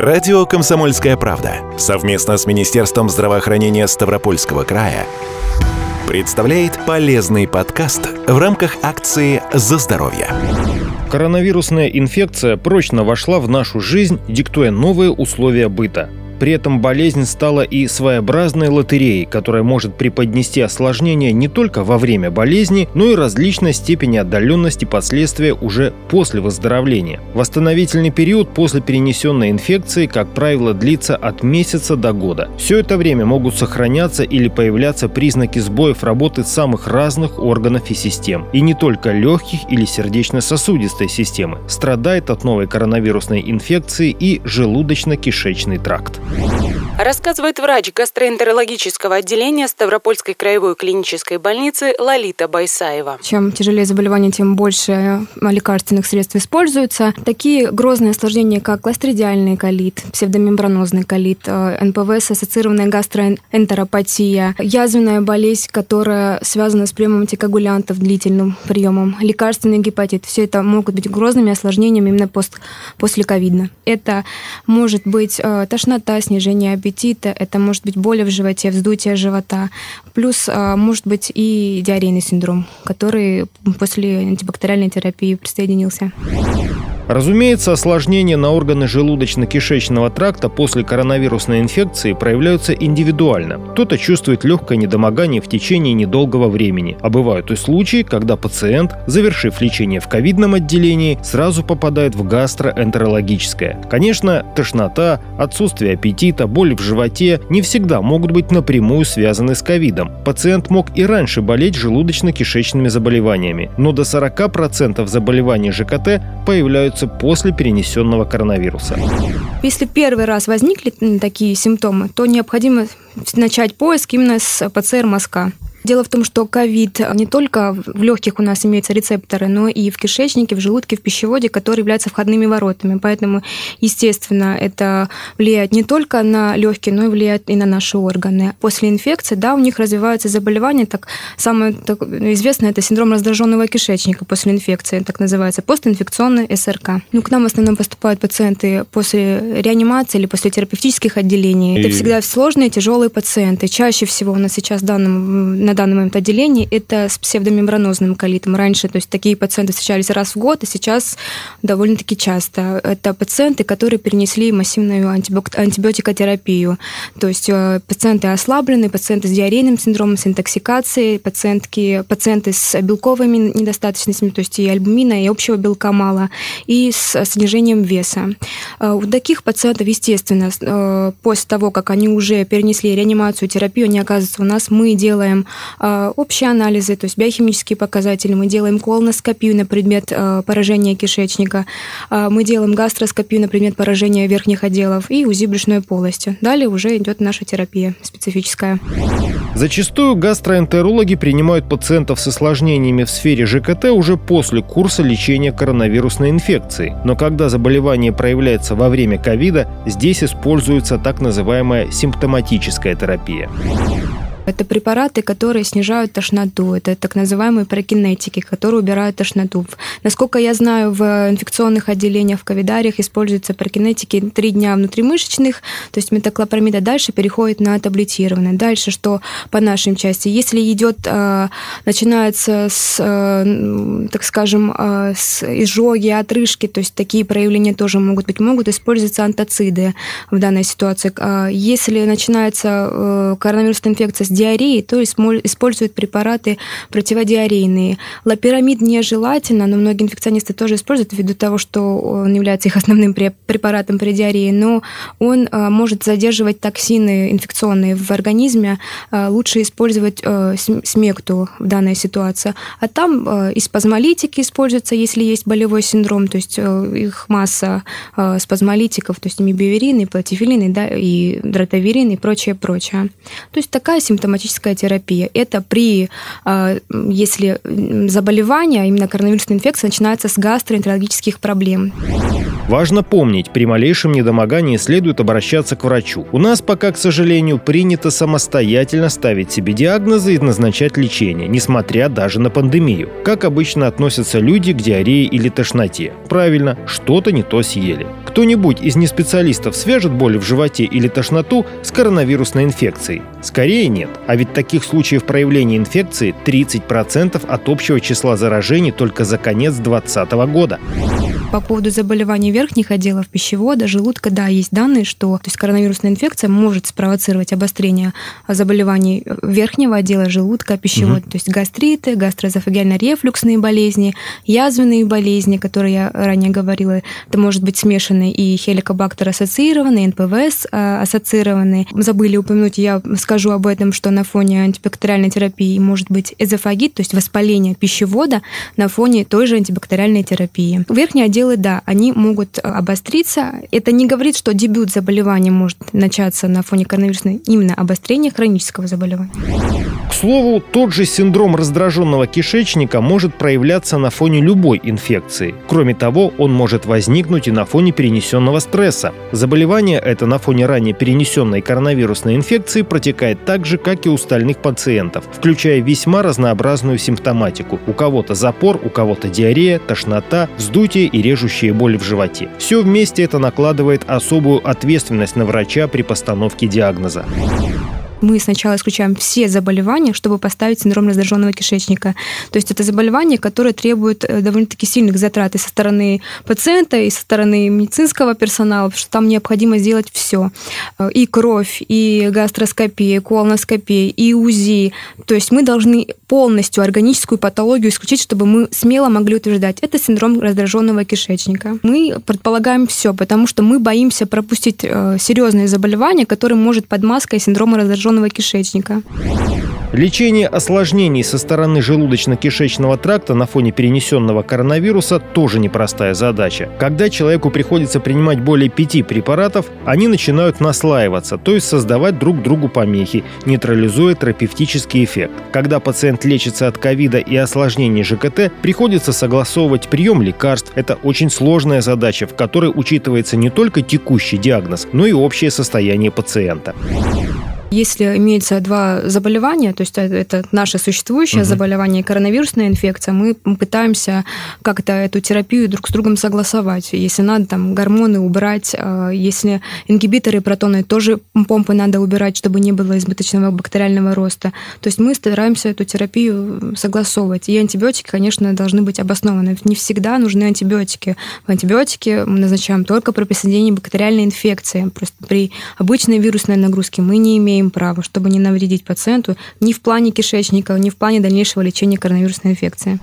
Радио «Комсомольская правда» совместно с Министерством здравоохранения Ставропольского края представляет полезный подкаст в рамках акции «За здоровье». Коронавирусная инфекция прочно вошла в нашу жизнь, диктуя новые условия быта – при этом болезнь стала и своеобразной лотереей, которая может преподнести осложнения не только во время болезни, но и различной степени отдаленности последствия уже после выздоровления. Восстановительный период после перенесенной инфекции, как правило, длится от месяца до года. Все это время могут сохраняться или появляться признаки сбоев работы самых разных органов и систем. И не только легких или сердечно-сосудистой системы. Страдает от новой коронавирусной инфекции и желудочно-кишечный тракт. Yeah. Рассказывает врач гастроэнтерологического отделения Ставропольской краевой клинической больницы Лолита Байсаева. Чем тяжелее заболевание, тем больше лекарственных средств используется. Такие грозные осложнения, как кластридиальный колит, псевдомембранозный колит, э, НПВС, ассоциированная гастроэнтеропатия, язвенная болезнь, которая связана с приемом антикоагулянтов, длительным приемом, лекарственный гепатит. Все это могут быть грозными осложнениями именно пост, после ковида. Это может быть э, тошнота, снижение аппетита, это может быть боли в животе, вздутие живота, плюс а, может быть и диарейный синдром, который после антибактериальной терапии присоединился. Разумеется, осложнения на органы желудочно-кишечного тракта после коронавирусной инфекции проявляются индивидуально. Кто-то чувствует легкое недомогание в течение недолгого времени, а бывают и случаи, когда пациент, завершив лечение в ковидном отделении, сразу попадает в гастроэнтерологическое. Конечно, тошнота, отсутствие аппетита, боль в животе не всегда могут быть напрямую связаны с ковидом. Пациент мог и раньше болеть желудочно-кишечными заболеваниями, но до 40% заболеваний ЖКТ появляются появляются после перенесенного коронавируса. Если первый раз возникли такие симптомы, то необходимо начать поиск именно с ПЦР-мазка. Дело в том, что ковид не только в легких у нас имеются рецепторы, но и в кишечнике, в желудке, в пищеводе, которые являются входными воротами. Поэтому, естественно, это влияет не только на легкие, но и влияет и на наши органы. После инфекции, да, у них развиваются заболевания, так самое так, известное это синдром раздраженного кишечника после инфекции, так называется, постинфекционный СРК. Ну, к нам в основном поступают пациенты после реанимации или после терапевтических отделений. И... Это всегда сложные, тяжелые пациенты. Чаще всего у нас сейчас в данном на данный момент отделении, это с псевдомембранозным колитом. Раньше, то есть такие пациенты встречались раз в год, а сейчас довольно-таки часто. Это пациенты, которые перенесли массивную антибиотикотерапию. То есть э, пациенты ослабленные, пациенты с диарейным синдромом, с интоксикацией, пациентки, пациенты с белковыми недостаточностями, то есть и альбумина, и общего белка мало, и с снижением веса. Э, у таких пациентов, естественно, э, после того, как они уже перенесли реанимацию, терапию, они оказываются у нас, мы делаем общие анализы, то есть биохимические показатели. Мы делаем колоноскопию на предмет а, поражения кишечника. А, мы делаем гастроскопию на предмет поражения верхних отделов и УЗИ брюшной полости. Далее уже идет наша терапия специфическая. Зачастую гастроэнтерологи принимают пациентов с осложнениями в сфере ЖКТ уже после курса лечения коронавирусной инфекции. Но когда заболевание проявляется во время ковида, здесь используется так называемая симптоматическая терапия. Это препараты, которые снижают тошноту. Это так называемые прокинетики, которые убирают тошноту. Насколько я знаю, в инфекционных отделениях в ковидариях используются прокинетики три дня внутримышечных, то есть метоклопромида дальше переходит на таблетированное. Дальше что по нашей части? Если идет, э, начинается с, э, так скажем, э, с изжоги, отрыжки, то есть такие проявления тоже могут быть, могут использоваться антоциды в данной ситуации. Если начинается коронавирусная инфекция с диареей, то используют препараты противодиарейные. Лапирамид нежелательно, но многие инфекционисты тоже используют ввиду того, что он является их основным препаратом при диарее, но он а, может задерживать токсины инфекционные в организме. А, лучше использовать а, смекту в данной ситуации. А там и спазмолитики используются, если есть болевой синдром, то есть их масса спазмолитиков, то есть мибиверин, и платифилин, и, да, и дротаверин, и прочее, прочее. То есть такая симптоматика бессимптоматическая терапия. Это при, а, если заболевание, именно коронавирусная инфекция, начинается с гастроэнтерологических проблем. Важно помнить, при малейшем недомогании следует обращаться к врачу. У нас пока, к сожалению, принято самостоятельно ставить себе диагнозы и назначать лечение, несмотря даже на пандемию. Как обычно относятся люди к диарее или тошноте? Правильно, что-то не то съели. Кто-нибудь из неспециалистов свяжет боли в животе или тошноту с коронавирусной инфекцией? Скорее нет. А ведь таких случаев проявления инфекции 30% от общего числа заражений только за конец 2020 года. По поводу заболеваний верхних отделов пищевода, желудка, да, есть данные, что то есть коронавирусная инфекция может спровоцировать обострение заболеваний верхнего отдела желудка, пищевода, угу. то есть гастриты, гастроэзофагиально-рефлюксные болезни, язвенные болезни, которые я ранее говорила. Это может быть смешанные и хеликобактер ассоциированные, НПВС а, ассоциированные. Забыли упомянуть, я скажу об этом, что на фоне антибактериальной терапии может быть эзофагит, то есть воспаление пищевода на фоне той же антибактериальной терапии. Верхний отдел отделы, да, они могут э, обостриться. Это не говорит, что дебют заболевания может начаться на фоне коронавирусной именно обострения хронического заболевания. К слову, тот же синдром раздраженного кишечника может проявляться на фоне любой инфекции. Кроме того, он может возникнуть и на фоне перенесенного стресса. Заболевание это на фоне ранее перенесенной коронавирусной инфекции протекает так же, как и у остальных пациентов, включая весьма разнообразную симптоматику. У кого-то запор, у кого-то диарея, тошнота, вздутие и режущие боли в животе. Все вместе это накладывает особую ответственность на врача при постановке диагноза мы сначала исключаем все заболевания, чтобы поставить синдром раздраженного кишечника. То есть это заболевание, которое требует э, довольно-таки сильных затрат и со стороны пациента, и со стороны медицинского персонала, что там необходимо сделать все. Э, и кровь, и гастроскопия, и колоноскопия, и УЗИ. То есть мы должны полностью органическую патологию исключить, чтобы мы смело могли утверждать, это синдром раздраженного кишечника. Мы предполагаем все, потому что мы боимся пропустить э, серьезные заболевания, которые может под маской синдрома раздраженного раздраженного кишечника. Лечение осложнений со стороны желудочно-кишечного тракта на фоне перенесенного коронавируса тоже непростая задача. Когда человеку приходится принимать более пяти препаратов, они начинают наслаиваться, то есть создавать друг другу помехи, нейтрализуя терапевтический эффект. Когда пациент лечится от ковида и осложнений ЖКТ, приходится согласовывать прием лекарств. Это очень сложная задача, в которой учитывается не только текущий диагноз, но и общее состояние пациента. Если имеется два заболевания, то есть это наше существующее угу. заболевание, коронавирусная инфекция, мы пытаемся как-то эту терапию друг с другом согласовать. Если надо там гормоны убрать, а, если ингибиторы протоны тоже помпы надо убирать, чтобы не было избыточного бактериального роста. То есть мы стараемся эту терапию согласовывать. И антибиотики, конечно, должны быть обоснованы. Не всегда нужны антибиотики. В антибиотики мы назначаем только при присоединении бактериальной инфекции. Просто при обычной вирусной нагрузке мы не имеем имеем право, чтобы не навредить пациенту ни в плане кишечника, ни в плане дальнейшего лечения коронавирусной инфекции.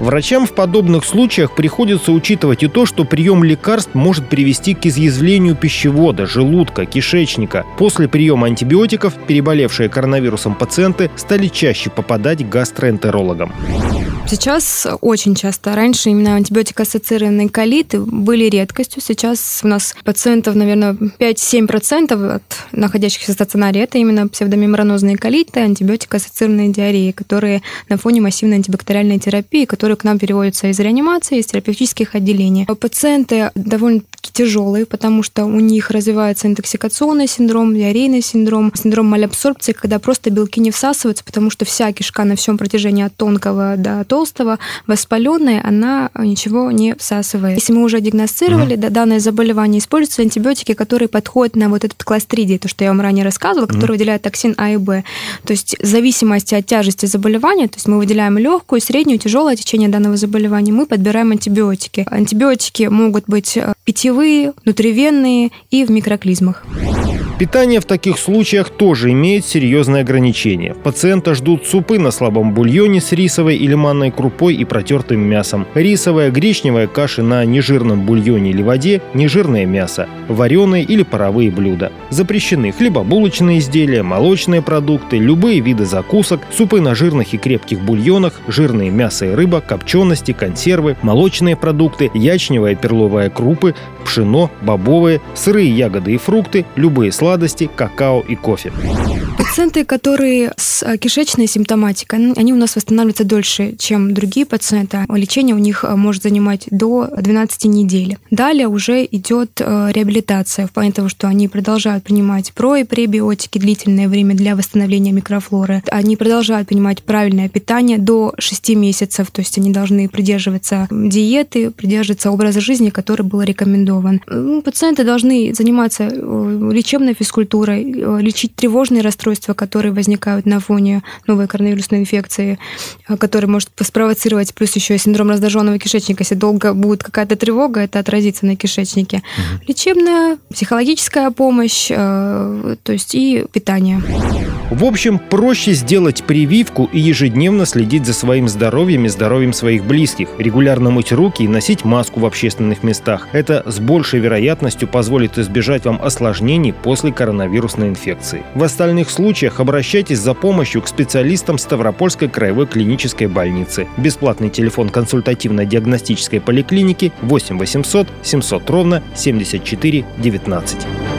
Врачам в подобных случаях приходится учитывать и то, что прием лекарств может привести к изъязвлению пищевода, желудка, кишечника. После приема антибиотиков переболевшие коронавирусом пациенты стали чаще попадать к гастроэнтерологам. Сейчас очень часто. Раньше именно антибиотикоассоциированные колиты были редкостью. Сейчас у нас пациентов, наверное, 5-7% от находящихся в стационаре это именно псевдомембранозные колиты, антибиотикоассоциированные диареи, которые на фоне массивной антибактериальной терапии, которые к нам переводятся из реанимации, из терапевтических отделений. Пациенты довольно довольно-таки тяжелые, потому что у них развивается интоксикационный синдром, диарейный синдром, синдром малябсорбции, когда просто белки не всасываются, потому что вся кишка на всем протяжении от тонкого до толстого воспаленная, она э, ничего не всасывает. Если мы уже диагностировали угу. данное заболевание, используются антибиотики, которые подходят на вот этот кластридий, то, что я вам ранее рассказывала, который угу. выделяет токсин А и Б. То есть в зависимости от тяжести заболевания, то есть мы выделяем легкую, среднюю, тяжелое течение данного заболевания, мы подбираем антибиотики. Антибиотики могут быть э, 5 пищевые, внутривенные и в микроклизмах. Питание в таких случаях тоже имеет серьезные ограничения. Пациента ждут супы на слабом бульоне с рисовой или манной крупой и протертым мясом, рисовая, гречневая каши на нежирном бульоне или воде, нежирное мясо, вареные или паровые блюда. Запрещены хлебобулочные изделия, молочные продукты, любые виды закусок, супы на жирных и крепких бульонах, жирные мясо и рыба, копчености, консервы, молочные продукты, ячневая перловая крупы, пшено, бобовые, сырые ягоды и фрукты, любые сладости, какао и кофе. Пациенты, которые с э, кишечной симптоматикой, они у нас восстанавливаются дольше, чем другие пациенты. Лечение у них э, может занимать до 12 недель. Далее уже идет э, реабилитация в плане того, что они продолжают принимать про- и пребиотики длительное время для восстановления микрофлоры. Они продолжают принимать правильное питание до 6 месяцев, то есть они должны придерживаться диеты, придерживаться образа жизни, который был рекомендован. Пациенты должны заниматься лечебной физкультурой, лечить тревожные расстройства, которые возникают на фоне новой коронавирусной инфекции, э, который может спровоцировать плюс еще синдром раздраженного кишечника. Если долго будет какая-то тревога, это отразится на кишечнике. Угу. Лечебная, психологическая помощь, э, то есть и питание. В общем, проще сделать прививку и ежедневно следить за своим здоровьем и здоровьем своих близких, регулярно мыть руки и носить маску в общественных местах. Это с большей вероятностью позволит избежать вам осложнений после коронавирусной инфекции. В остальных случаях обращайтесь за помощью к специалистам Ставропольской краевой клинической больницы. Бесплатный телефон консультативно-диагностической поликлиники 8 800 700 ровно 74 19.